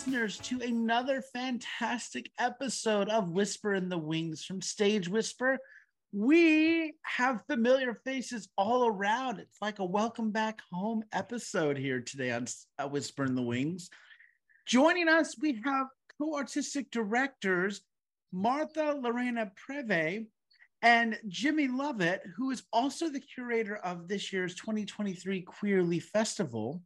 listeners, to another fantastic episode of Whisper in the Wings from Stage Whisper. We have familiar faces all around. It's like a welcome back home episode here today on uh, Whisper in the Wings. Joining us, we have co artistic directors Martha Lorena Preve and Jimmy Lovett, who is also the curator of this year's 2023 Queerly Festival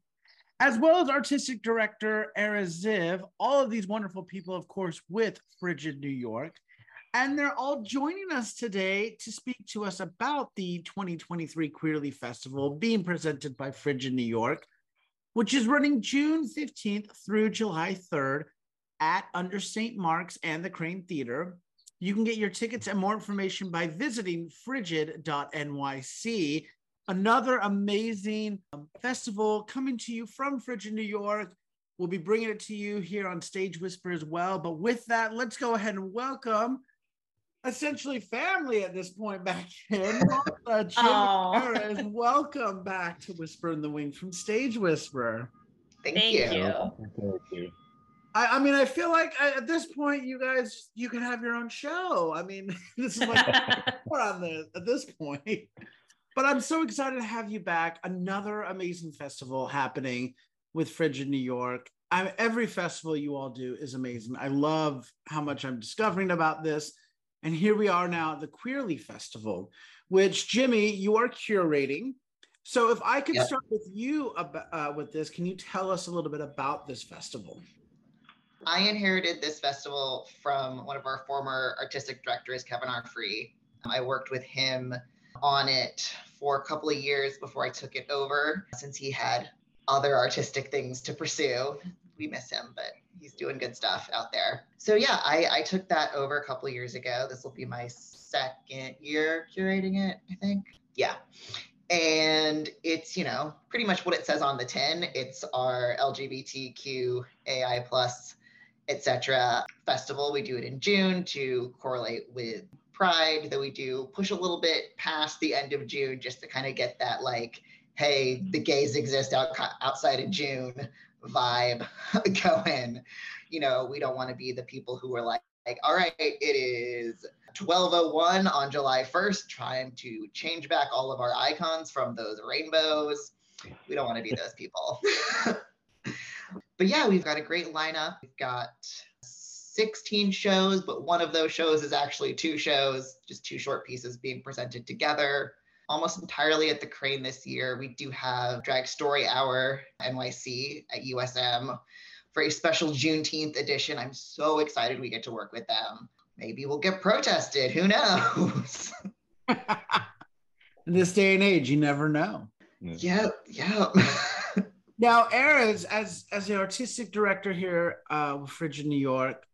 as well as artistic director Erez Ziv. All of these wonderful people, of course, with Frigid New York. And they're all joining us today to speak to us about the 2023 Queerly Festival being presented by Frigid New York, which is running June 15th through July 3rd at Under St. Mark's and the Kraine Theater. You can get your tickets and more information by visiting frigid.nyc another amazing um, festival coming to you from Frigid, New York. We'll be bringing it to you here on Stage Whisper as well. But with that, let's go ahead and welcome essentially family at this point back in. uh, Jim welcome back to Whisper in the Wings from Stage Whisper. Thank, Thank you. you. Thank you. I, I, mean, I feel like I, at this point, you guys, you can have your own show. I mean, this is like we're on the at this point. But I'm so excited to have you back. Another amazing festival happening with Frigid New York. I, every festival you all do is amazing. I love how much I'm discovering about this. And here we are now at the Queerly Festival, which Jimmy, you are curating. So if I could yep. start with you about, uh, with this, can you tell us a little bit about this festival? I inherited this festival from one of our former artistic directors, Kevin R. Free. I worked with him on it for a couple of years before I took it over since he had other artistic things to pursue. We miss him, but he's doing good stuff out there. So yeah, I, I took that over a couple of years ago. This will be my second year curating it, I think. Yeah. And it's, you know, pretty much what it says on the tin. It's our LGBTQ AI plus etc. festival. We do it in June to correlate with Pride that we do push a little bit past the end of June just to kind of get that like, hey, the mm-hmm. gays exist out, outside of June vibe going. You know, we don't want to be the people who are like, like, all right, it is 1201 on July 1st, trying to change back all of our icons from those rainbows. We don't want to be those people. but yeah, we've got a great lineup. We've got 16 shows, but one of those shows is actually two shows, just two short pieces being presented together. Almost entirely at the Kraine this year. We do have Drag Story Hour NYC at USM for a special Juneteenth edition. I'm so excited we get to work with them. Maybe we'll get protested. Who knows? In this day and age, you never know. Yep, yep. now, Erez, as as the artistic director here uh, with Frigid New York,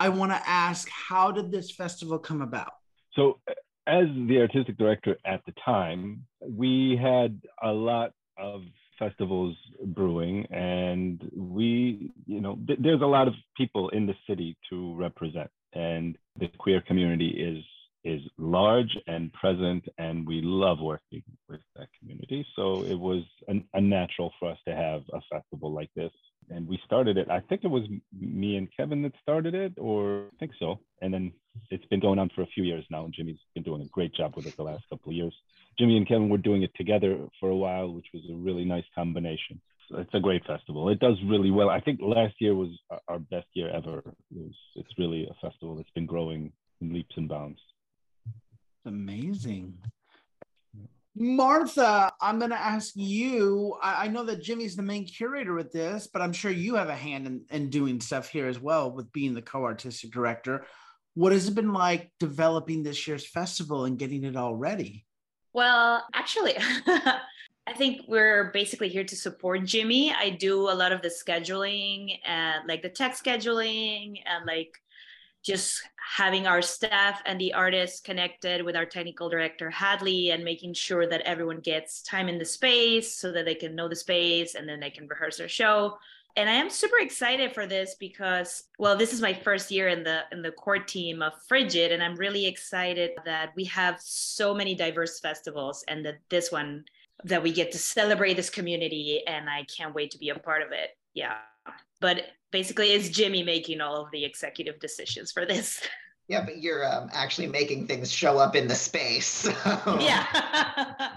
I want to ask how did this festival come about? So, as the artistic director at the time, we had a lot of festivals brewing, and we, you know, th- there's a lot of people in the city to represent, and the queer community is is large and present, and we love working with that community. So it was an, a natural for us to have a festival like this and we started it. I think it was me and Kevin that started it, or I think so. And then it's been going on for a few years now, and Jimmy's been doing a great job with it the last couple of years. Jimmy and Kevin were doing it together for a while, which was a really nice combination. So it's a great festival. It does really well. I think last year was our best year ever. It was, it's really a festival that's been growing in leaps and bounds. Amazing. Martha, I'm going to ask you. I, I, know that Jimmy's the main curator with this, but I'm sure you have a hand in, in doing stuff here as well with being the co artistic director. What has it been like developing this year's festival and getting it all ready? Well, actually, I think we're basically here to support Jimmy. I do a lot of the scheduling and like the tech scheduling and like just having our staff and the artists connected with our technical director Hadley and making sure that everyone gets time in the space so that they can know the space and then they can rehearse their show. And I am super excited for this because well this is my first year in the in the core team of Frigid and I'm really excited that we have so many diverse festivals and that this one that we get to celebrate this community and I can't wait to be a part of it. Yeah. But basically it's Jimmy making all of the executive decisions for this. Yeah, but you're um, actually making things show up in the space. So. Yeah.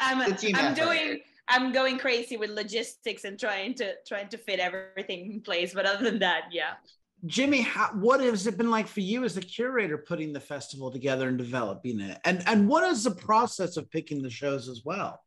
I'm, I'm doing I'm going crazy with logistics and trying to trying to fit everything in place. But other than that, yeah. Jimmy, how, what has it been like for you as a curator putting the festival together and developing it? And and what is the process of picking the shows as well?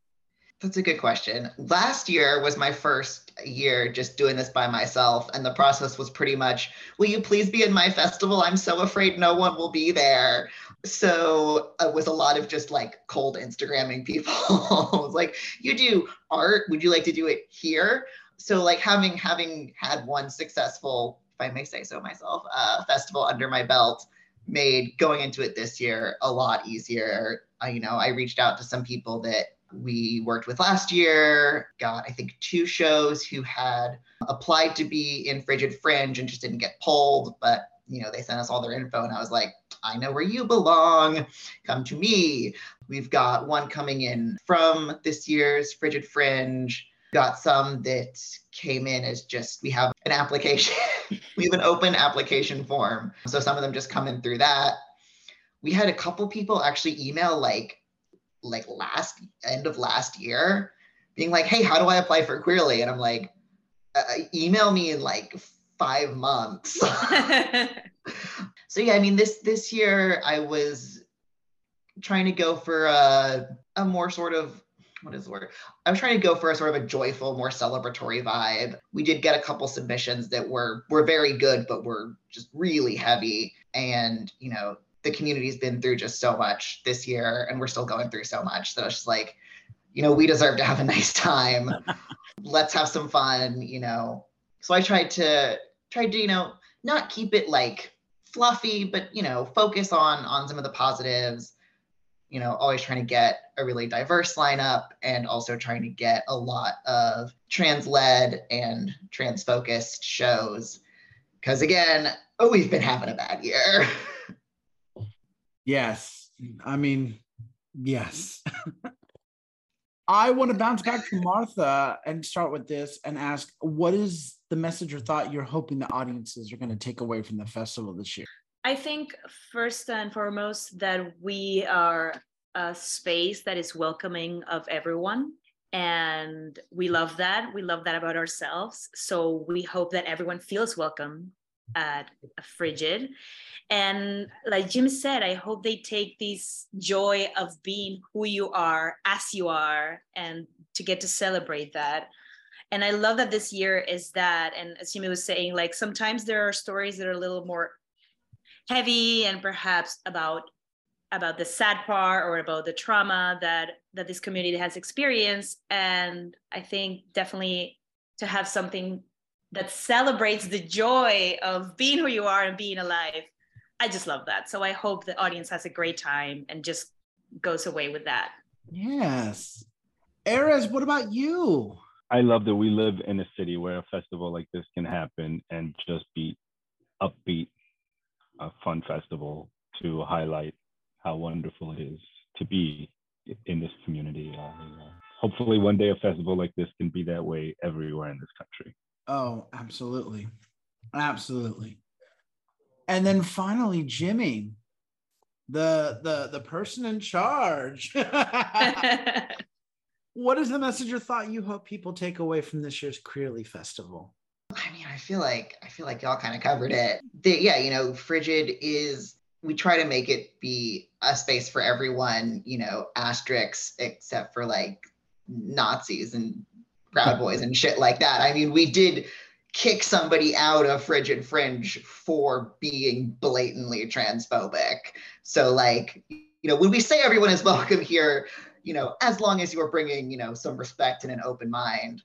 That's a good question. Last year was my first year just doing this by myself, and the process was pretty much, "Will you please be in my festival? I'm so afraid no one will be there." So it was a lot of just like cold Instagramming people. like, "You do art? Would you like to do it here?" So like having having had one successful, if I may say so myself, uh, festival under my belt made going into it this year a lot easier. Uh, you know, I reached out to some people that we worked with last year, got, I think, two shows who had applied to be in Frigid Fringe and just didn't get pulled. But, you know, they sent us all their info and I was like, I know where you belong. Come to me. We've got one coming in from this year's Frigid Fringe. Got some that came in as just we have an application, we have an open application form. So some of them just come in through that. We had a couple people actually email like like last end of last year being like hey how do i apply for queerly and i'm like uh, uh email me in like five months so yeah i mean this this year i was trying to go for a, a more sort of what is the word? I was trying to go for a sort of a joyful, more celebratory vibe. We did get a couple submissions that were were very good, but were just really heavy. And you know, the community's been through just so much this year and we're still going through so much that it's just like you know we deserve to have a nice time. Let's have some fun you know. So i tried to try to you know not keep it like fluffy but you know focus on on some of the positives. You know always trying to get a really diverse lineup and also trying to get a lot of trans led and trans focused shows. Because again oh we've been having a bad year Yes. I mean, yes. I want to bounce back to Martha and start with this and ask what is the message or thought you're hoping the audiences are going to take away from the festival this year? I think first and foremost that we are a space that is welcoming of everyone and we love that we love that about ourselves so we hope that everyone feels welcome at frigid. And like jim said i hope they take this joy of being who you are as you are and to get to celebrate that. And i love that this year is that and as jimmy was saying like sometimes there are stories that are a little more heavy and perhaps about about the sad part or about the trauma that that this community has experienced. And i think definitely to have something that celebrates the joy of being who you are and being alive. I just love that. So I hope the audience has a great time and just goes away with that. Yes. Erez, what about you? I love that we live in a city where a festival like this can happen and just be upbeat, a fun festival to highlight how wonderful it is to be in this community. Uh, hopefully, one day a festival like this can be that way everywhere in this country. Oh, absolutely. Absolutely. And then finally, Jimmy, the the the person in charge. what is the message or thought you hope people take away from this year's Queerly Festival? I mean, I feel like I feel like y'all kind of covered it. The, yeah, you know, Frigid is we try to make it be a space for everyone, you know, asterisks except for like Nazis and Proud Boys and shit like that. I mean, we did kick somebody out of Frigid Fringe for being blatantly transphobic. So, like, you know, when we say everyone is welcome here, you know, as long as you're bringing, you know, some respect and an open mind,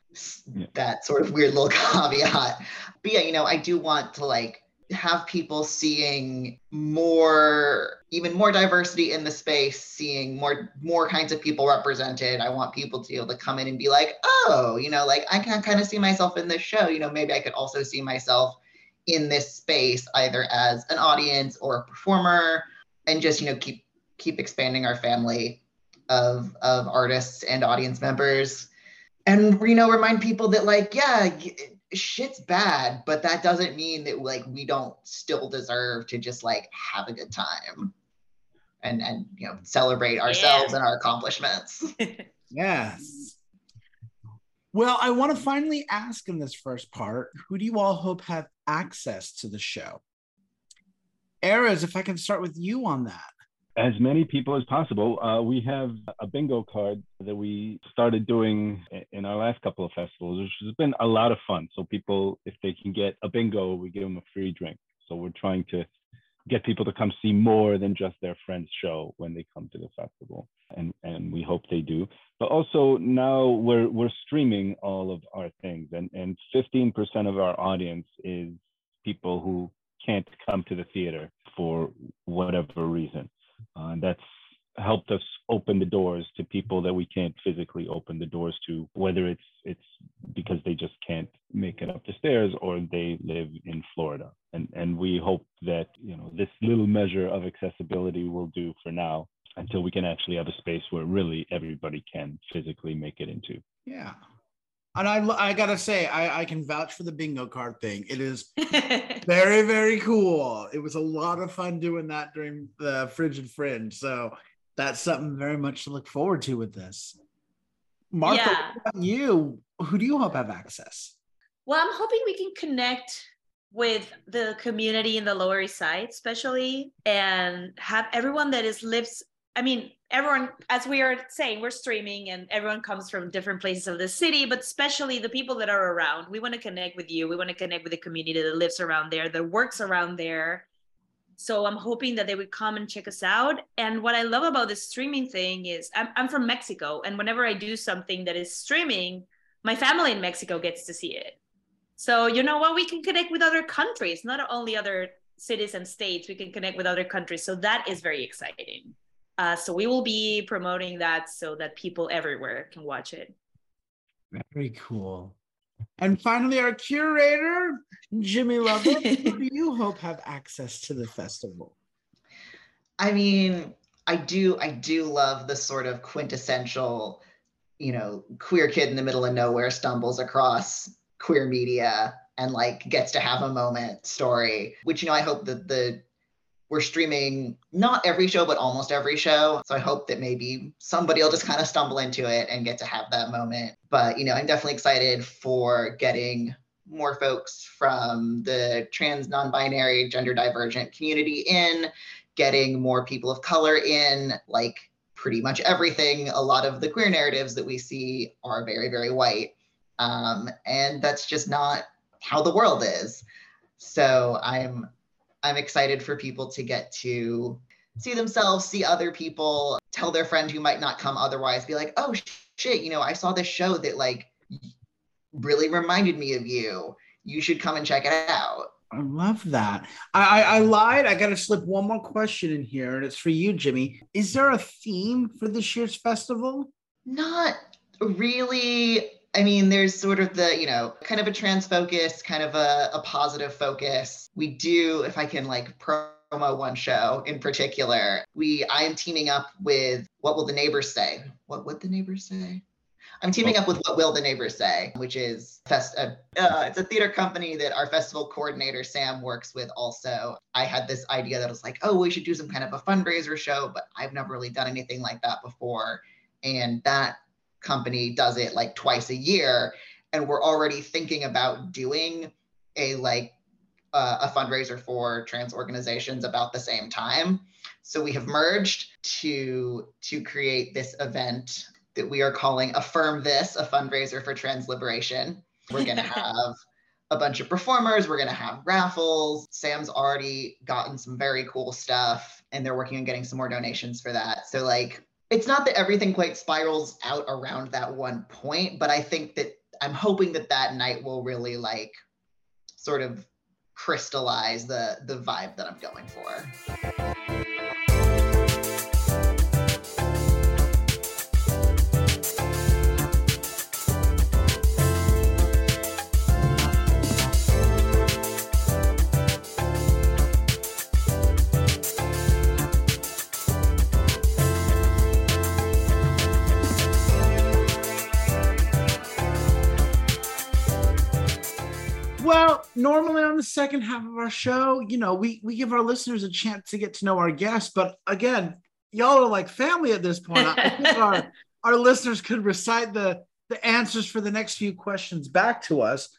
yeah. that sort of weird little caveat. But yeah, you know, I do want to like have people seeing more even more diversity in the space seeing more more kinds of people represented. I want people to be able to come in and be like oh you know like i can kind of see myself in this show. You know maybe i could also see myself in this space either as an audience or a performer and just you know keep keep expanding our family of of artists and audience members. And you know remind people that like yeah shit's bad, but that doesn't mean that like we don't still deserve to just like have a good time and and you know celebrate ourselves yeah. and our accomplishments. yes. Well, I want to finally ask in this first part, who do you all hope have access to the show? Erez, if I can start with you on that as many people as possible. Uh, we have a bingo card that we started doing in our last couple of festivals, which has been a lot of fun. So people, if they can get a bingo, we give them a free drink. So we're trying to get people to come see more than just their friend's show when they come to the festival, and and we hope they do. But also now we're we're streaming all of our things, and and 15% of our audience is people who can't come to the theater for whatever reason. Uh, and that's helped us open the doors to people that we can't physically open the doors to, whether it's it's because they just can't make it up the stairs or they live in Florida. And and we hope that you know this little measure of accessibility will do for now until we can actually have a space where really everybody can physically make it into. Yeah. And I, I gotta say, I, I can vouch for the bingo card thing. It is very, very cool. It was a lot of fun doing that during the Frigid Fringe. So that's something very much to look forward to with this. Martha, yeah. you? Who do you hope have access? Well, I'm hoping we can connect with the community in the Lower East Side, especially, and have everyone that is lives. I mean, everyone, as we are saying, we're streaming, and everyone comes from different places of the city, but especially the people that are around. We want to connect with you. We want to connect with the community that lives around there, that works around there, so i'm hoping that they would come and check us out. And what i love about the streaming thing is I'm, I'm from mexico and whenever i do something that is streaming my family in mexico gets to see it. So you know what? We can connect with other countries not only other cities and states. We can connect with other countries. So that is very exciting. Uh, so we will be promoting that so that people everywhere can watch it. Very cool and finally, our curator, Jimmy Lovett. who do you hope have access to the festival? I mean, I do, I do love the sort of quintessential, you know, queer kid in the middle of nowhere stumbles across queer media and like gets to have a moment story, which you know I hope that the we're streaming not every show, but almost every show. So I hope that maybe somebody will just kind of stumble into it and get to have that moment. But, you know, I'm definitely excited for getting more folks from the trans, non binary, gender divergent community in, getting more people of color in, like pretty much everything. A lot of the queer narratives that we see are very, very white. Um, and that's just not how the world is. So I'm I'm excited for people to get to see themselves, see other people, tell their friend who might not come otherwise, be like, oh shit, you know, I saw this show that like really reminded me of you. You should come and check it out. I love that. I, I, I lied. I got to slip one more question in here, and it's for you, Jimmy. Is there a theme for this year's festival? Not really. I mean, there's sort of the, you know, kind of a trans focus, kind of a, a positive focus. We do, if I can like promo one show in particular, we I am teaming up with What Will the Neighbors Say? What would the neighbors say? I'm teaming up with What Will the Neighbors Say, which is fest- uh, uh, it's a theater company that our festival coordinator Sam works with. Also, I had this idea that was like, oh, we should do some kind of a fundraiser show, but I've never really done anything like that before, and that company does it like twice a year and we're already thinking about doing a like uh, a fundraiser for trans organizations about the same time. So we have merged to to create this event that we are calling affirm this a fundraiser for trans liberation. We're going to have a bunch of performers we're going to have raffles. Sam's already gotten some very cool stuff and they're working on getting some more donations for that. So like it's not that everything quite spirals out around that one point, but I think that I'm hoping that that night will really like sort of crystallize the the vibe that I'm going for. Normally on the second half of our show, you know, we we give our listeners a chance to get to know our guests, but again, y'all are like family at this point. I think our our listeners could recite the the answers for the next few questions back to us.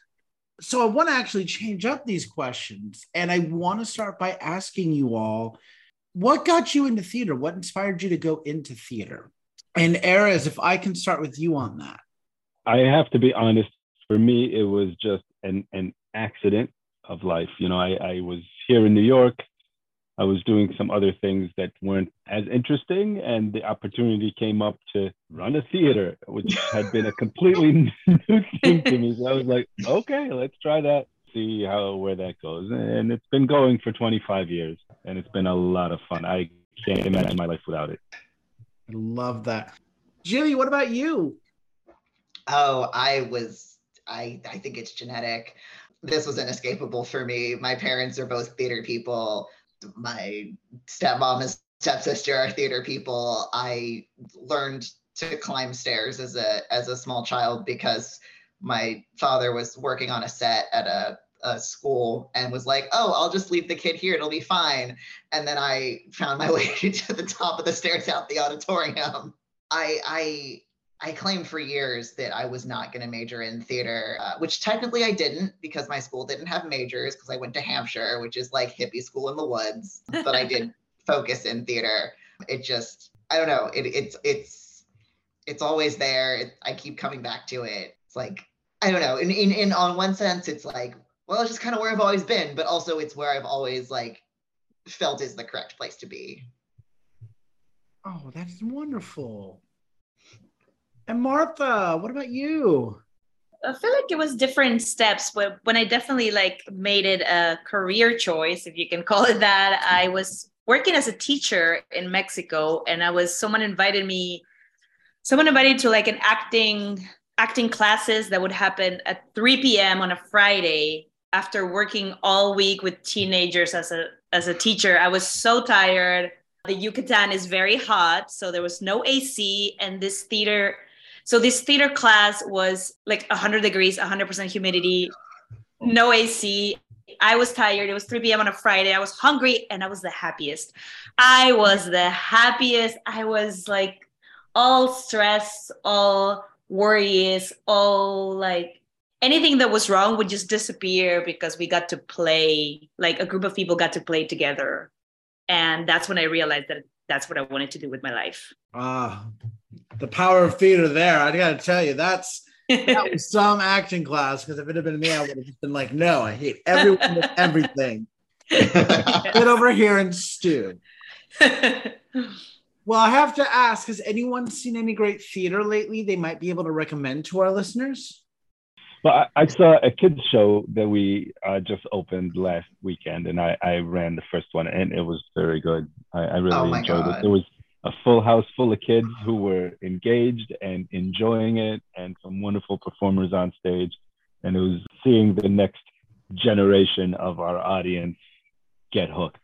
So I want to actually change up these questions, and I want to start by asking you all, what got you into theater? What inspired you to go into theater? And Erez, if I can start with you on that. I have to be honest. For me, it was just an an accident of life. You know, I, I was here in New York. I was doing some other things that weren't as interesting, and the opportunity came up to run a theater, which had been a completely new thing to me. So I was like, okay, let's try that, see how where that goes. And it's been going for 25 years, and it's been a lot of fun. I can't imagine my life without it. I love that. Jimmy, what about you? Oh, I was I I think it's genetic. This was inescapable for me. My parents are both theater people. My stepmom and stepsister are theater people. I learned to climb stairs as a as a small child because my father was working on a set at a, a school and was like, "Oh, I'll just leave the kid here; it'll be fine." And then I found my way to the top of the stairs out the auditorium. I I I claimed for years that I was not going to major in theater, uh, which technically I didn't because my school didn't have majors because I went to Hampshire, which is like hippie school in the woods. But I did focus in theater. It just, I don't know. It, it's it's it's always there. It, I keep coming back to it. It's like I don't know. In in, in on one sense, it's like well, it's just kind of where I've always been, but also it's where I've always like felt is the correct place to be. Oh, that is wonderful. And Martha, what about you? I feel like it was different steps, but when I definitely like made it a career choice, if you can call it that, I was working as a teacher in Mexico, and I was someone invited me, someone invited to like an acting acting classes that would happen at 3 p.m. on a Friday after working all week with teenagers as a as a teacher. I was so tired. The Yucatan is very hot, so there was no AC, and this theater so this theater class was like 100 degrees, 100% humidity, no AC. I was tired. It was 3 p.m. on a Friday. I was hungry and I was the happiest. I was the happiest. I was like all stress, all worries, all like anything that was wrong would just disappear because we got to play, like a group of people got to play together. And that's when I realized that that's what I wanted to do with my life. Ah, the power of theater there. I got to tell you, that's that was some acting class. Because if it had been me, I would have just been like, no, I hate everyone and everything. Get over here and stew. well, I have to ask: Has anyone seen any great theater lately? They might be able to recommend to our listeners. Well, I, I saw a kids show that we uh, just opened last weekend, and I, I ran the first one, and it was very good. I, I really Oh enjoyed God. it. It was a full house full of kids who were engaged and enjoying it, and some wonderful performers on stage. And it was seeing the next generation of our audience get hooked.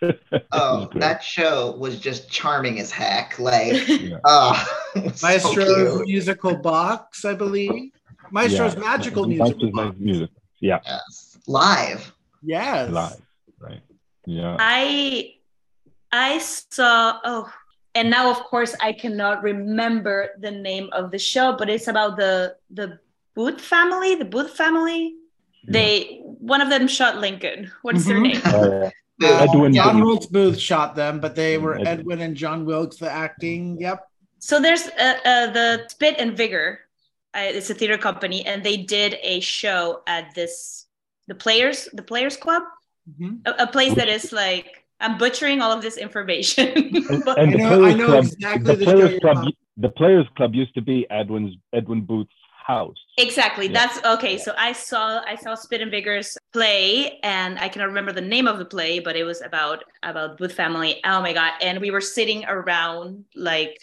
Oh, that show was just charming as heck. Like, Yeah. oh, it was so musical box, I believe. Maestro's Yeah. magical Maestro's musical box. music. Yeah, Yes. Live. Yes. live. Right. Yeah. I I saw oh and now of course I cannot remember the name of the show, but it's about the the Booth family, the Booth family. They one of them shot Lincoln. What is their Mhm. name? Uh, Edwin John Booth. Wilkes Booth shot them, but they were Edwin. Edwin and John Wilkes, the acting. Yep. So there's uh, uh, the Spit and Vigor. Uh, it's a theater company, and they did a show at this the Players the Players Club, Mhm. a, a place that is like I'm butchering all of this information. and, but- and I the know- I Players know Club, exactly the the show Players you're Club, the Players Club used to be Edwin's Edwin Booth's house. Exactly. Yeah. That's okay. So I saw I saw Spit and Vigor's play, and I cannot remember the name of the play, but it was about about Booth family. Oh my god! And we were sitting around like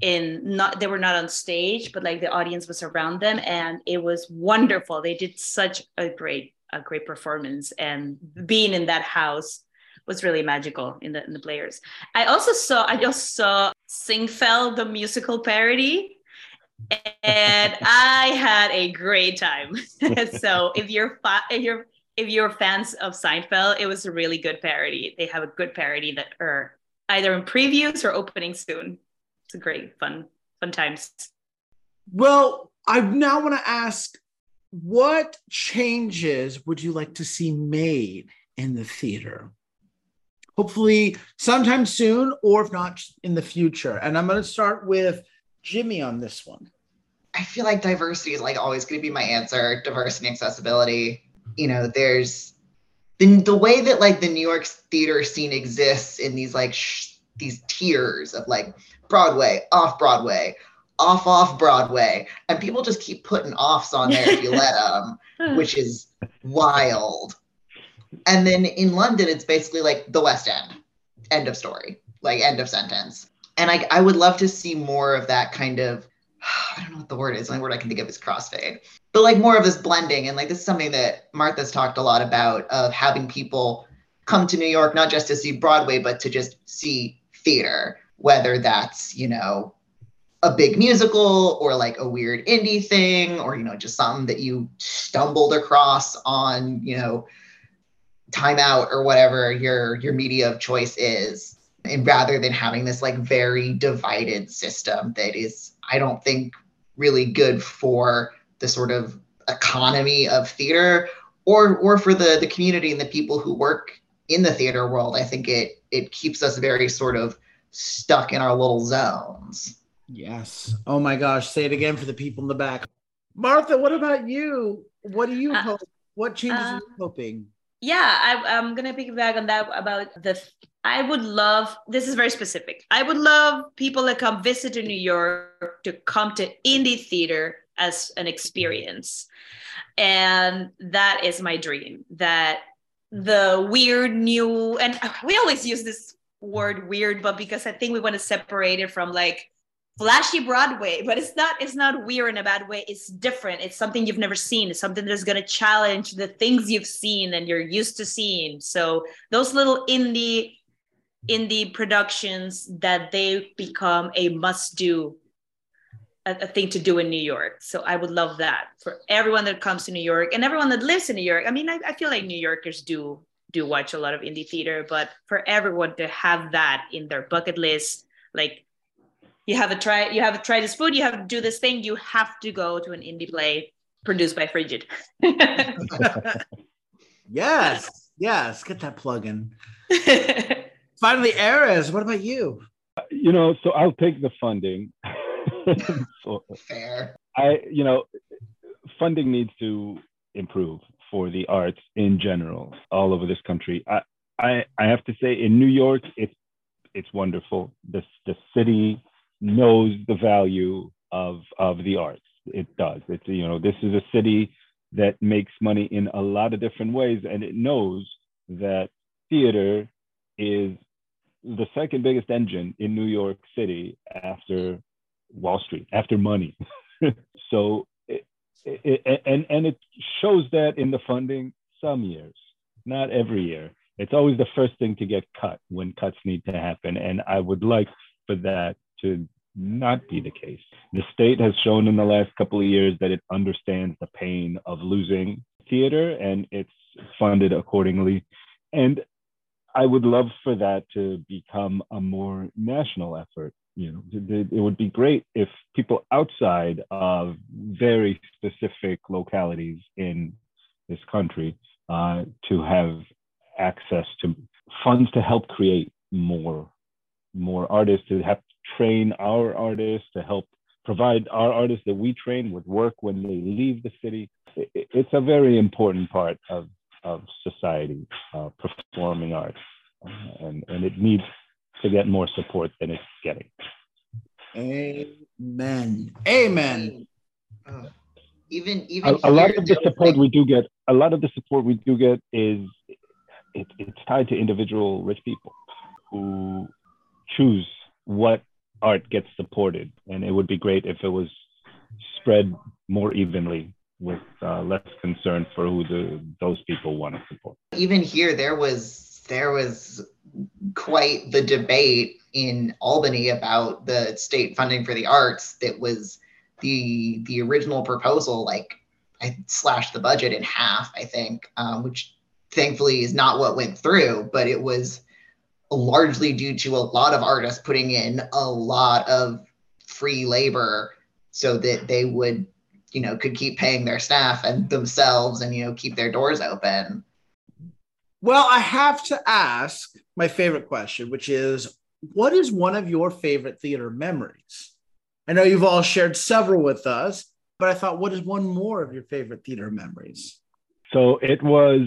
in not they were not on stage, but like the audience was around them, and it was wonderful. They did such a great a great performance, and being in that house was really magical in the in the players. I also saw I just saw Singfeld the musical parody and I had a great time. so if you're fi- if you're if you're fans of Seinfeld, it was a really good parody. They have a good parody that are either in previews or opening soon. It's a great fun fun times. Well, I now want to ask what changes would you like to see made in the theater? Hopefully, sometime soon, or if not, in the future. And I'm going to start with Jimmy on this one. I feel like diversity is like always going to be my answer. Diversity and accessibility. You know, there's the, the way that like the New York theater scene exists in these like sh- these tiers of like Broadway, off Broadway, off off Broadway, and people just keep putting offs on there if you let them, which is wild. And then in London, it's basically like the West End, end of story, like end of sentence. And I, I would love to see more of that kind of, I don't know what the word is. The only word I can think of is crossfade, but like more of this blending. And like this is something that Martha's talked a lot about of having people come to New York, not just to see Broadway, but to just see theater, whether that's, you know, a big musical or like a weird indie thing or, you know, just something that you stumbled across on, you know, timeout or whatever your your media of choice is and rather than having this like very divided system that is i don't think really good for the sort of economy of theater or or for the the community and the people who work in the theater world i think it it keeps us very sort of stuck in our little zones. Yes. Oh my gosh. Say it again for the people in the back. Martha, what about you? What do you uh, hope? What changes uh, are you hoping? Yeah, I, am gonna piggyback on that about the. I would love. This is very specific. I would love people that come visit to New York to come to indie theater as an experience, and that is my dream. That the weird new and we always use this word weird but because i think we want to separate it from like flashy broadway but it's not it's not weird in a bad way it's different it's something you've never seen it's something that's going to challenge the things you've seen and you're used to seeing so those little indie indie productions that they become a must do a, a, thing to do in New York. So I would love that for everyone that comes to New York and everyone that lives in New York. I mean, I, I feel like New Yorkers do do watch a lot of indie theater, but for everyone to have that in their bucket list, like you have a try, you have to try this food, you have to do this thing, you have to go to an indie play produced by Frigid. yes, yes, get that plug in. Finally, Erez what about you? You know, so I'll take the funding. so Fair. I, you know, funding needs to improve for the arts in general all over this country. I, I, I have to say, in New York, it's it's wonderful. This the city knows the value of of the arts. It does. It's you know, this is a city that makes money in a lot of different ways, and it knows that theater is the second biggest engine in New York City after Wall Street after money. so, it, it, and and it shows that in the funding some years, not every year. It's always the first thing to get cut when cuts need to happen, and I would like for that to not be the case. The state has shown in the last couple of years that it understands the pain of losing theater, and it's funded accordingly. And I would love for that to become a more national effort you know, it, would be great if people outside of very specific localities in this country uh, to have access to funds to help create more more artists to help train our artists to help provide our artists that we train with work when they leave the city it, it's a very important part of of society uh, performing arts and and it needs to get more support than it's getting. Amen. Amen. Uh, even even a, a lot of the support we do get, a lot of the support we do get is it, it's tied to individual rich people who choose what art gets supported, and it would be great if it was spread more evenly with uh, less concern for who the those people want to support. Even here, there was there was quite the debate in Albany about the state funding for the arts that was the the original proposal like I slashed the budget in half, I think, um, which thankfully is not what went through, but it was largely due to a lot of artists putting in a lot of free labor so that they would, you know, could keep paying their staff and themselves and, you know, keep their doors open. Well, I have to ask my favorite question, which is what is one of your favorite theater memories? I know you've all shared several with us, but I thought, what is one more of your favorite theater memories? So it was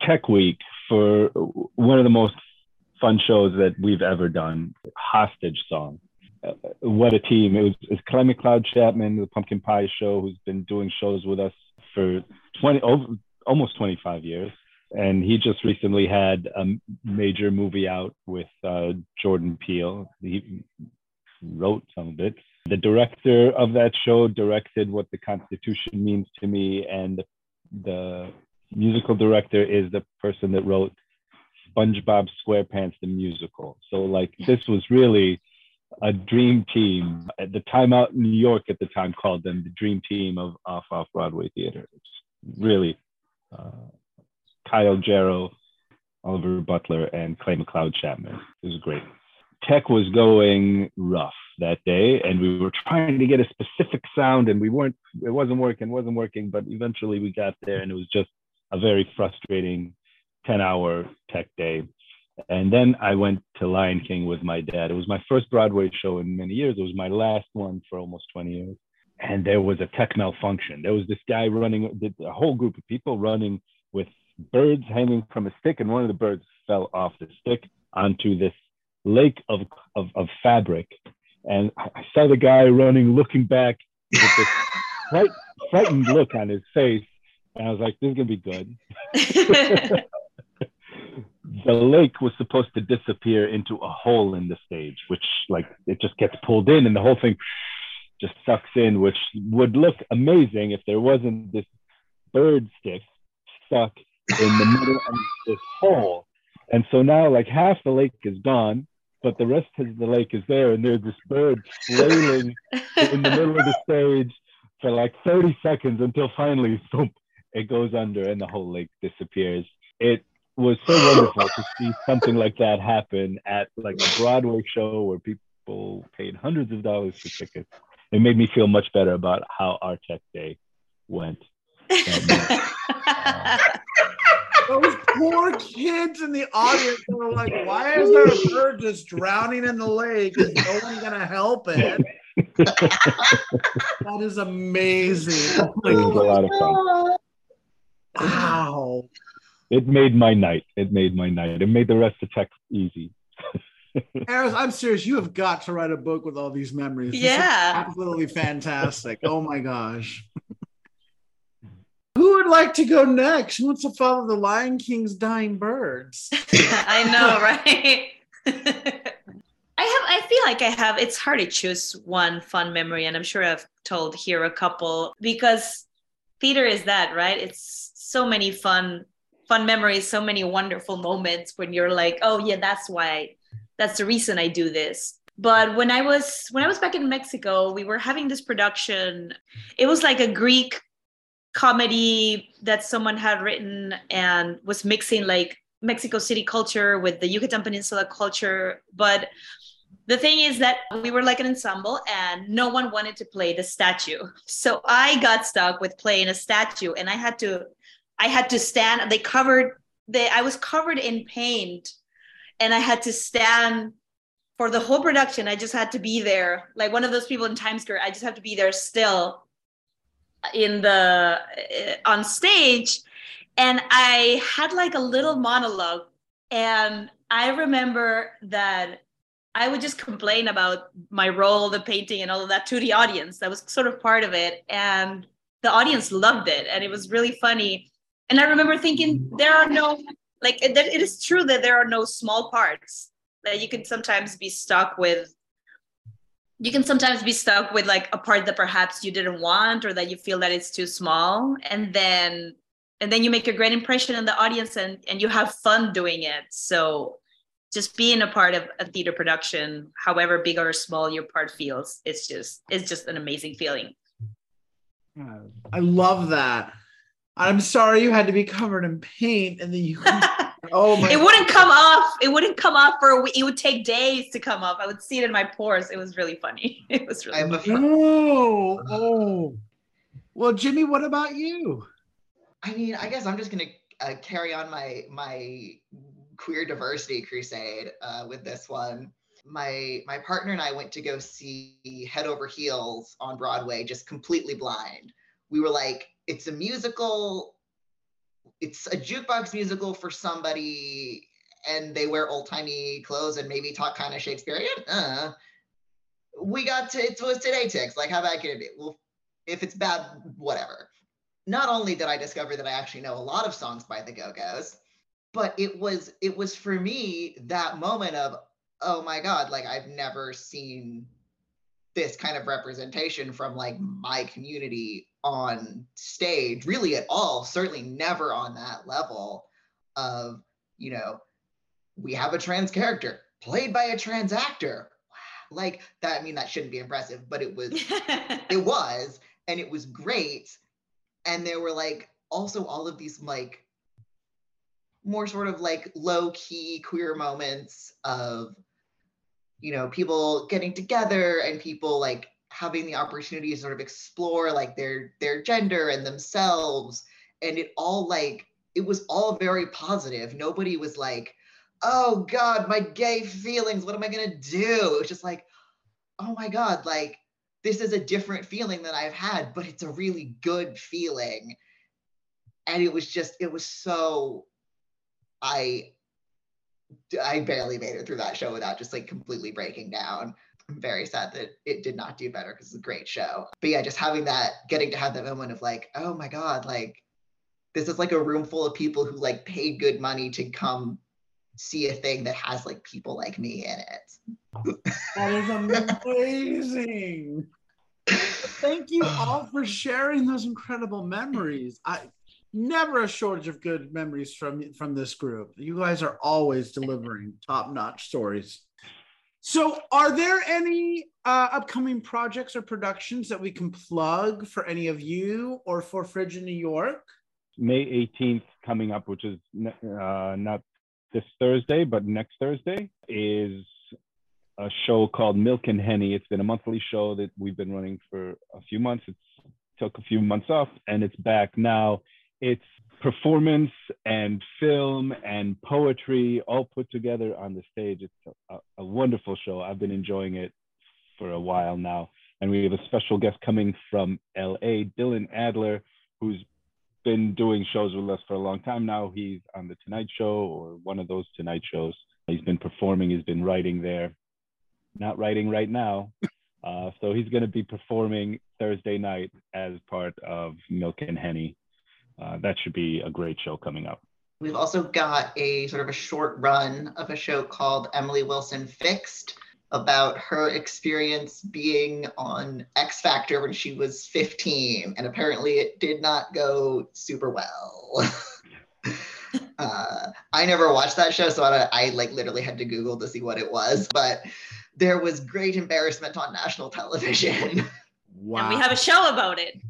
Tech Week for one of the most fun shows that we've ever done. Hostage song. Uh, what a team! It was, it was Clay Chapman, the Pumpkin Pie Show, who's been doing shows with us for twenty over almost twenty five years, and he just recently had a major movie out with uh, Jordan Peele. He wrote some of it. The director of that show directed what the Constitution means to me, and the musical director is the person that wrote SpongeBob SquarePants the musical. So like this was really a dream team. At the Time Out in New York at the time called them the dream team of off off Broadway theater. It's really uh, Kyle Jarrow, Oliver Butler, and Clay McLeod Chapman. It was great. Tech was going rough that day, and we were trying to get a specific sound, and we weren't. It wasn't working. wasn't working. But eventually, we got there, and it was just a very frustrating 10 hour tech day. And then I went to Lion King with my dad. It was my first Broadway show in many years. It was my last one for almost 20 years. And there was a tech malfunction. There was this guy running, a whole group of people running with birds hanging from a stick, and one of the birds fell off the stick onto this lake of, of, of fabric. And I saw the guy running, looking back with this fright, frightened look on his face. And I was like, this is going to be good. the lake was supposed to disappear into a hole in the stage, which like it just gets pulled in and the whole thing just sucks in, which would look amazing if there wasn't this bird stick stuck in the middle of this hole. And so now like half the lake is gone, but the rest of the lake is there, and there's this bird flailing in the middle of the stage for like 30 seconds until finally thump, it goes under and the whole lake disappears. It was so wonderful to see something like that happen at like a Broadway show where people paid hundreds of dollars for tickets. It made me feel much better about how our tech day went. uh, Those poor kids in the audience were like, why is there a bird just drowning in the lake? Is no one gonna help it? that is amazing. It was a lot of fun. Wow. It made my night. It made my night. It made the rest of tech easy. Erez, I'm serious. You have got to write a book with all these memories. This yeah. absolutely fantastic. Oh my gosh. Who would like to go next? Who wants to follow the Lion King's dying birds? I know, right? I have I feel like I have it's hard to choose one fun memory and I'm sure I've told here a couple because theater is that, right? It's so many fun fun memories, so many wonderful moments when you're like, oh yeah, that's why, that's the reason I do this. But when I was when I was back in Mexico, we were having this production. It was like a Greek comedy that someone had written and was mixing like Mexico City culture with the Yucatan Peninsula culture. But the thing is that we were like an ensemble and no one wanted to play the statue. So I got stuck with playing a statue and I had to I had to stand. They covered. They I was covered in paint, and I had to stand for the whole production. I just had to be there, like one of those people in Times Square. I just have to be there still in the uh, on stage, and I had like a little monologue, and I remember that I would just complain about my role, the painting, and all of that to the audience. That was sort of part of it. And the audience loved it. And it was really funny and I remember thinking there are no like it, it is true that there are no small parts that you can sometimes be stuck with. You can sometimes be stuck with like a part that perhaps you didn't want or that you feel that it's too small. And then and then you make a great impression in the audience and and you have fun doing it. So just being a part of a theater production however big or small your part feels it's just it's just an amazing feeling. I love that. I'm sorry you had to be covered in paint and then you. oh my! It wouldn't come off. It wouldn't come off for a week. It would take days to come off. I would see it in my pores. It was really funny. It was really. Funny. Oh, oh. Well, Jimmy, what about you? I mean, I guess I'm just gonna uh, carry on my my queer diversity crusade uh, with this one. My my partner and I went to go see Head Over Heels on Broadway, just completely blind. We were like, it's a musical it's a jukebox musical for somebody and they wear old timey clothes and maybe talk kind of Shakespearean. Uh, we got to it was TodayTix. Like, how bad can it be? Well, if it's bad, whatever. Not only did I discover that I actually know a lot of songs by the Go Go's, but it was it was for me that moment of oh my god, like I've never seen this kind of representation from like my community on stage really at all certainly never on that level of you know we have a trans character played by a trans actor. Like that i mean that shouldn't be impressive but it was it was and it was great. And there were like also all of these like more sort of like low key queer moments of you know people getting together and people like having the opportunity to sort of explore like their their gender and themselves. And it all like it was all very positive. Nobody was like oh god my gay feelings what am i going to do it's just like oh my god like this is a different feeling than i've had but it's a really good feeling. And it was just it was so i I barely made it through that show without just like completely breaking down. I'm very sad that it did not do better because it's a great show. But yeah, just having that, getting to have that moment of like, oh my God, like this is like a room full of people who like paid good money to come see a thing that has like people like me in it. that is amazing. Thank you all for sharing those incredible memories. I never a shortage of good memories from from this group. You guys are always delivering top-notch stories. So, are there any uh, upcoming projects or productions that we can plug for any of you or for Frigid New York? May 18th coming up, which is uh, not this Thursday, but next Thursday, is a show called Milk and Henny. It's been a monthly show that we've been running for a few months. It took a few months off and it's back now it's performance and film and poetry all put together on the stage. It's a, a, wonderful show. I've been enjoying it for a while now. And we have a special guest coming from LA, Dylan Adler, who's been doing shows with us for a long time now. He's on The Tonight Show or one of those Tonight shows. He's been performing, he's been writing there. Not writing right now. Uh, so he's going to be performing Thursday night as part of Milk and Henny uh, that should be a great show coming up. We've also got a sort of a short run of a show called Emily Wilson Fixed about her experience being on X Factor when she was 15. And apparently it did not go super well. uh, I never watched that show, so I, I like literally had to Google to see what it was. But there was great embarrassment on national television. Wow. And we have a show about it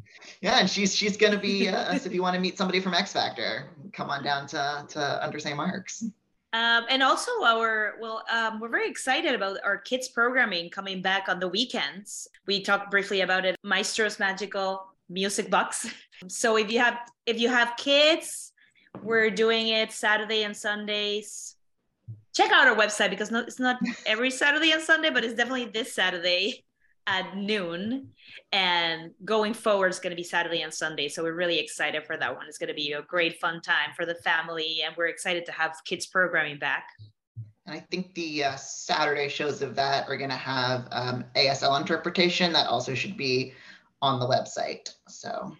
yeah, and she's she's gonna be. Uh, if you want to meet somebody from X Factor, come on down to to Under St. Mark's. Um, and also our well, um, we're very excited about our kids programming coming back on the weekends. We talked briefly about it. Maestro's Magical Music Box. So if you have if you have kids, we're doing it Saturday and Sundays. Check out our website because not, it's not every Saturday and Sunday, but it's definitely this Saturday at noon and going forward is going to be saturday and sunday so we're really excited for that one. It's going to be a great fun time for the family and we're excited to have kids programming back. And i think the uh, saturday shows of that are going to have um, asl interpretation that also should be on the website so.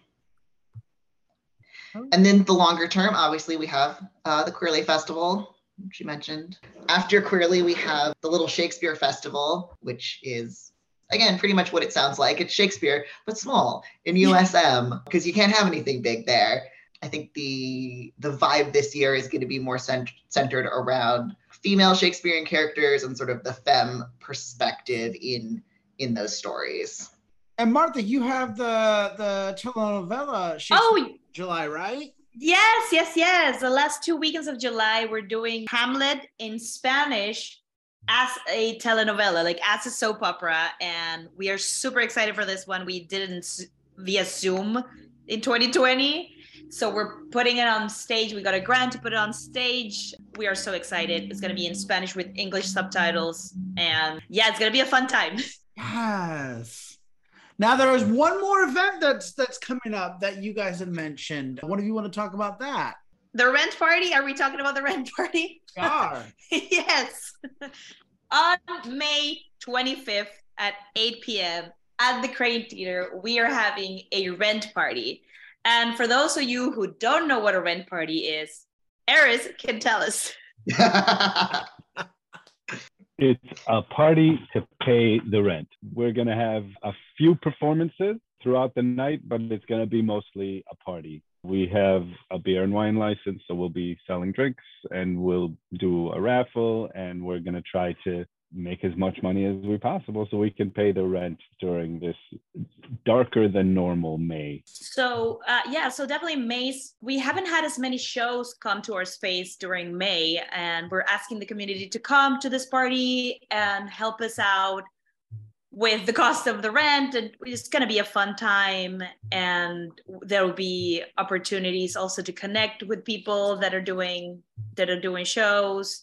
And then the longer term obviously we have uh, the queerly festival you mentioned. After queerly we have the little shakespeare festival which is again, pretty much what it sounds like. It's Shakespeare, but small in USM because you can't have anything big there. I think the the vibe this year is going to be more cent- centered around female Shakespearean characters and sort of the femme perspective in in those stories. And Martha, you have the the telenovela. Oh, July, right? Yes, yes, yes. The last two weekends of July, we're doing Hamlet in Spanish as a telenovela, like as a soap opera. And we are super excited for this one. We didn't via Zoom in 2020. So we're putting it on stage. We got a grant to put it on stage. We are so excited. It's going to be in Spanish with English subtitles. And yeah, it's going to be a fun time. Yes. Now there is one more event that's that's coming up that you guys had mentioned. What do you want to talk about that? The rent party? Are we talking about the rent party? We are. yes. On May 25th at 8 p.m. at the Kraine Theater, we are having a rent party. And for those of you who don't know what a rent party is, Erez can tell us. it's a party to pay the rent. We're going to have a few performances throughout the night, but it's going to be mostly a party. We have a beer and wine license, so we'll be selling drinks and we'll do a raffle and we're going to try to make as much money as we possible so we can pay the rent during this darker than normal May. So uh, yeah, so definitely May's. We haven't had as many shows come to our space during May, and we're asking the community to come to this party and help us out with the cost of the rent and it's going to be a fun time and there will be opportunities also to connect with people that are doing that are doing shows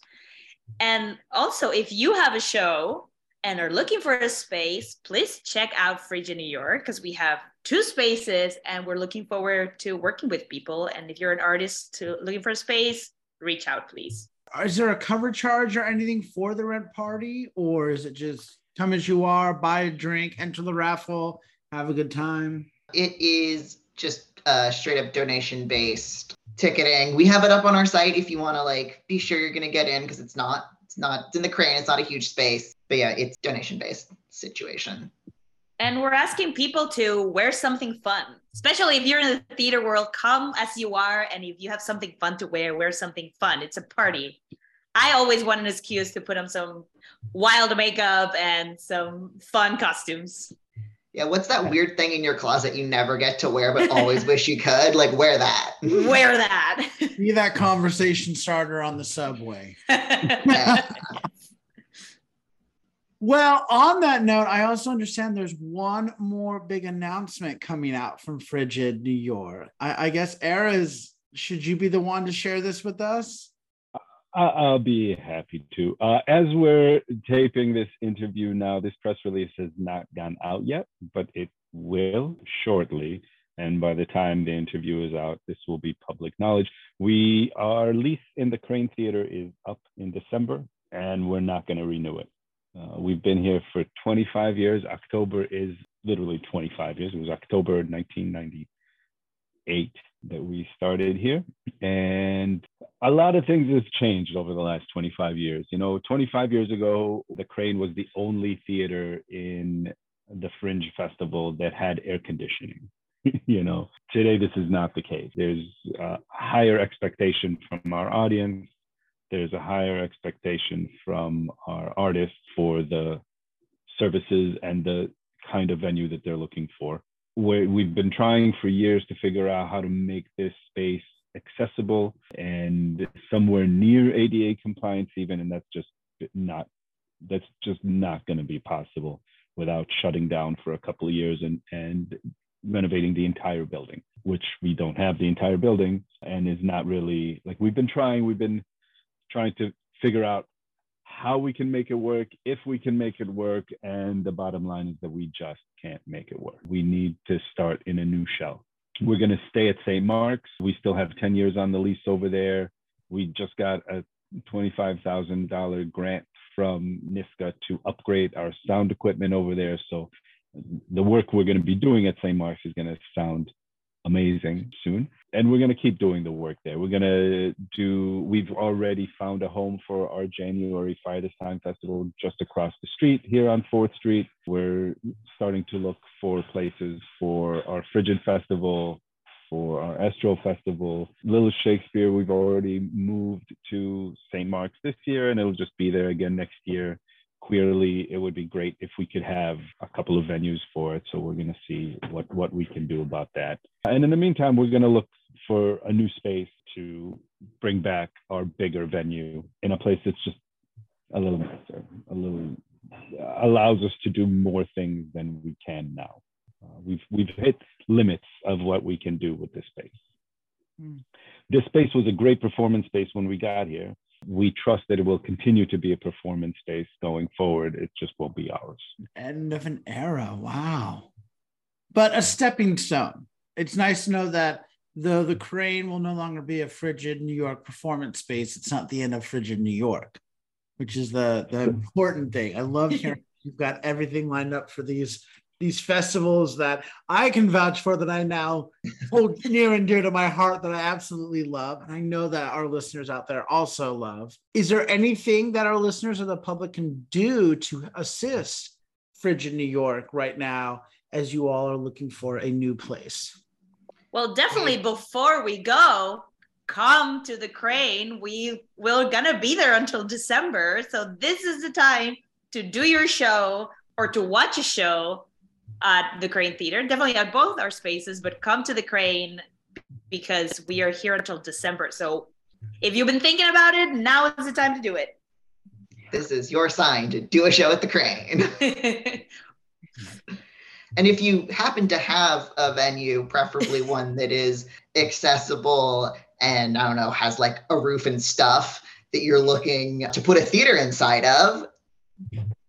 and also, if you have a show and are looking for a space, please check out Frigid New York because we have two spaces and we're looking forward to working with people. And if you're an artist to, looking for a space, reach out, please. Is there a cover charge or anything for the rent party? Or is it just come as you are, buy a drink, enter the raffle, have a good time? It is just uh, straight up donation based ticketing. We have it up on our site if you want to like be sure you're going to get in because it's not it's not it's in the Kraine. It's not a huge space, but yeah, it's donation based situation. And we're asking people to wear something fun, especially if you're in the theater world. Come as you are, and if you have something fun to wear, wear something fun. It's a party. I always want an excuse to put on some wild makeup and some fun costumes. Yeah, what's that weird thing in your closet you never get to wear but always wish you could? Like wear that. Wear that. Be that conversation starter on the subway. well, on that note, I also understand there's one more big announcement coming out from Frigid New York. I, I guess Erez, should you be the one to share this with us? I'll be happy to. Uh, as we're taping this interview now, this press release has not gone out yet, but it will shortly. And by the time the interview is out, this will be public knowledge. We our lease in the Kraine Theater is up in December, and we're not going to renew it. Uh, we've been here for 25 years. October is literally 25 years. It was October 1998 that we started here. And a lot of things has changed over the last 25 years. You know, 25 years ago, the Kraine was the only theater in the Fringe Festival that had air conditioning. you know, today this is not the case. There's a higher expectation from our audience. There's a higher expectation from our artists for the services and the kind of venue that they're looking for where we've been trying for years to figure out how to make this space accessible and somewhere near ADA compliance even and that's just not that's just not going to be possible without shutting down for a couple of years and and renovating the entire building which we don't have the entire building and is not really like we've been trying we've been trying to figure out how we can make it work, if we can make it work. And the bottom line is that we just can't make it work. We need to start in a new shell. We're going to stay at St. Mark's. We still have 10 years on the lease over there. We just got a $25,000 grant from NYSCA to upgrade our sound equipment over there. So the work we're going to be doing at St. Mark's is going to sound amazing soon. And we're going to keep doing the work there. We're going to do, we've already found a home for our January Fire This Festival just across the street here on 4th Street. We're starting to look for places for our Frigid Festival, for our Estro Festival. Little Shakespeare, we've already moved to St. Mark's this year, and it'll just be there again next year. Queerly, it would be great if we could have a couple of venues for it. So we're going to see what, what we can do about that. And in the meantime, we're going to look for a new space to bring back our bigger venue in a place that's just a little nicer, a little allows us to do more things than we can now. Uh, we've we've hit limits of what we can do with this space. Mm. This space was a great performance space when we got here. We trust that it will continue to be a performance space going forward. It just won't be ours. End of an era. Wow. But a stepping stone. It's nice to know that though the Kraine will no longer be a frigid New York performance space, it's not the end of frigid New York, which is the, the important thing. I love hearing you've got everything lined up for these these festivals that I can vouch for that I now hold near and dear to my heart that I absolutely love. And I know that our listeners out there also love. Is there anything that our listeners or the public can do to assist Frigid New York right now as you all are looking for a new place? Well, definitely before we go, come to the Kraine. We we're gonna be there until December. So this is the time to do your show or to watch a show at the Kraine Theater. Definitely at both our spaces, but come to the Kraine because we are here until December. So if you've been thinking about it, now is the time to do it. This is your sign to do a show at the Kraine. And if you happen to have a venue, preferably one that is accessible and I don't know, has like a roof and stuff that you're looking to put a theater inside of,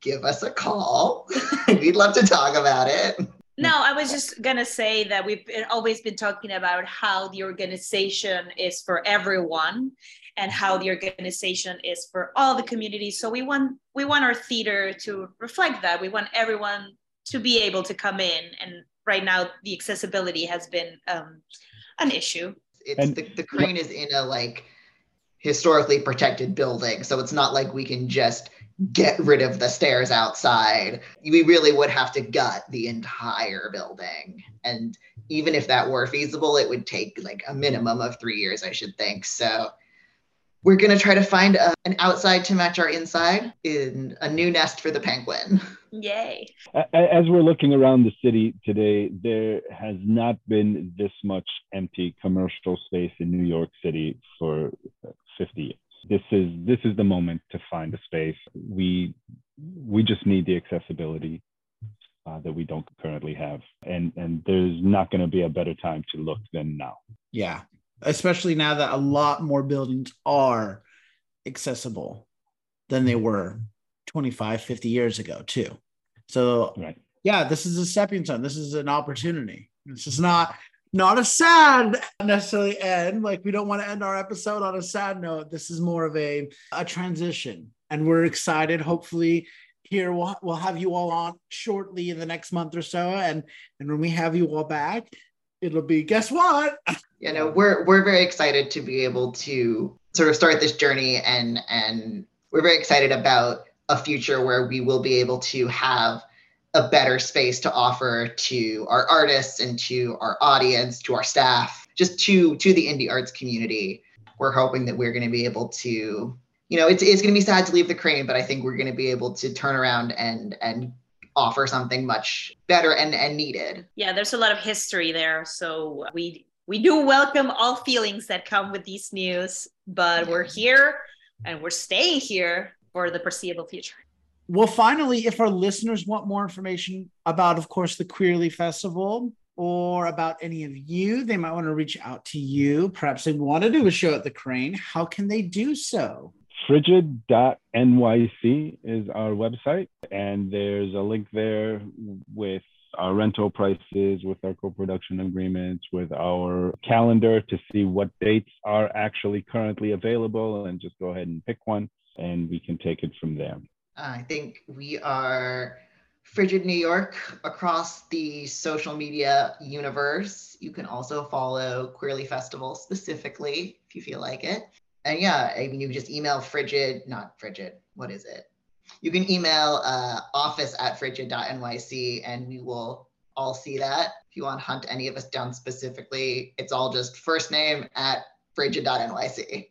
give us a call. We'd love to talk about it. No, I was just going to say that we've been, always been talking about how the organization is for everyone and how the organization is for all the communities. So we want we want our theater to reflect that. We want everyone to be able to come in. And right now, the accessibility has been um, an issue. It's and, the, the Kraine is in a like historically protected building, so it's not like we can just get rid of the stairs outside. We really would have to gut the entire building. And even if that were feasible, it would take like a minimum of three years, I should think. So we're going to try to find a, an outside to match our inside in a new nest for the penguin. Yay. As we're looking around the city today, there has not been this much empty commercial space in New York City for 50 years. This is this is the moment to find a space. We we just need the accessibility uh, that we don't currently have, and and there's not going to be a better time to look than now. Yeah, especially now that a lot more buildings are accessible than they were 25 50 years ago too so right. yeah this is a stepping stone this is an opportunity this is not not a sad necessarily end. Like we don't want to end our episode on a sad note. This is more of a a transition and we're excited. Hopefully here we'll, we'll have you all on shortly in the next month or so and and when we have you all back it'll be guess what? You know we're we're very excited to be able to sort of start this journey and and we're very excited about a future where we will be able to have a better space to offer to our artists and to our audience to our staff just to to the indie arts community we're hoping that we're going to be able to you know it's, it's going to be sad to leave the Kraine but i think we're going to be able to turn around and and offer something much better and, and needed. Yeah, there's a lot of history there. So we we do welcome all feelings that come with these news, but we're here and we're staying here for the foreseeable future. Well, finally, if our listeners want more information about, of course, the Queerly Festival or about any of you, they might want to reach out to you. Perhaps they want to do a show at the Kraine. How can they do so? frigid.nyc is our website, and there's a link there with our rental prices, with our co-production agreements, with our calendar to see what dates are actually currently available, and just go ahead and pick one, and we can take it from there. I think we are Frigid New York across the social media universe. You can also follow Queerly Festival specifically if you feel like it and yeah, I mean, you just email frigid, not frigid. What is it? You can email uh, office at frigid.nyc and we will all see that. If you want to hunt any of us down specifically, it's all just first name at frigid.nyc.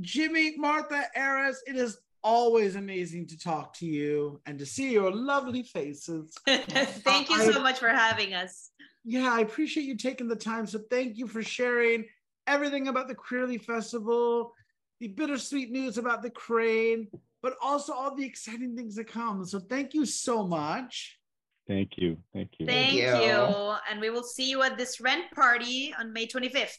Jimmy, Martha, Erez, it is always amazing to talk to you and to see your lovely faces. thank you so much for having us. Yeah, I appreciate you taking the time. So thank you for sharing everything about the Queerly Festival, the bittersweet news about the Kraine, but also all the exciting things that come. So thank you so much. Thank you. Thank you. Thank, you. you. And we will see you at this rent party on May 25th.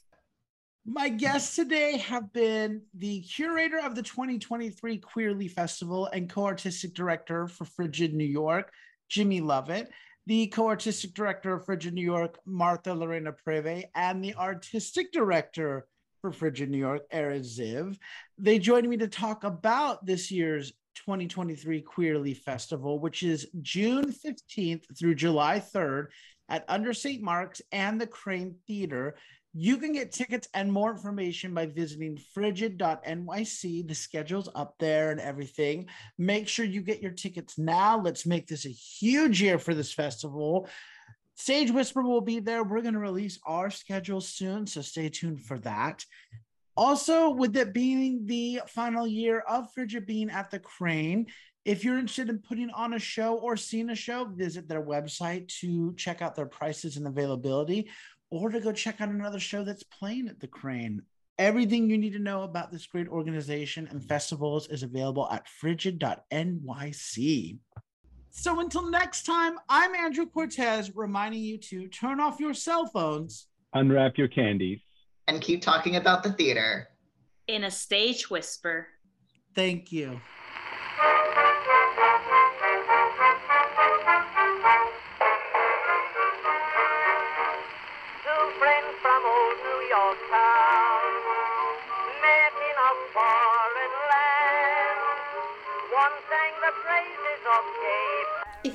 My guests today have been the curator of the 2023 Queerly Festival and co artistic director for Frigid New York, Jimmy Lovett, the co artistic director of Frigid New York, Martha Lorena Preve, and the artistic director for Frigid New York, Erez Ziv. They joined me to talk about this year's 2023 Queerly Festival, which is June 15th through July 3rd at Under St. Mark's and the Kraine Theater. You can get tickets and more information by visiting frigid.nyc. The schedule's up there and everything. Make sure you get your tickets now. Let's make this a huge year for this festival. Stage Whisper will be there. We're going to release our schedule soon, so stay tuned for that. Also, with it being the final year of Frigid being at the Kraine, if you're interested in putting on a show or seeing a show, visit their website to check out their prices and availability, or to go check out another show that's playing at the Kraine. Everything you need to know about this great organization and festivals is available at frigid.nyc. So until next time, I'm Andrew Cortez reminding you to turn off your cell phones, unwrap your candies and keep talking about the theater. In a stage whisper. Thank you.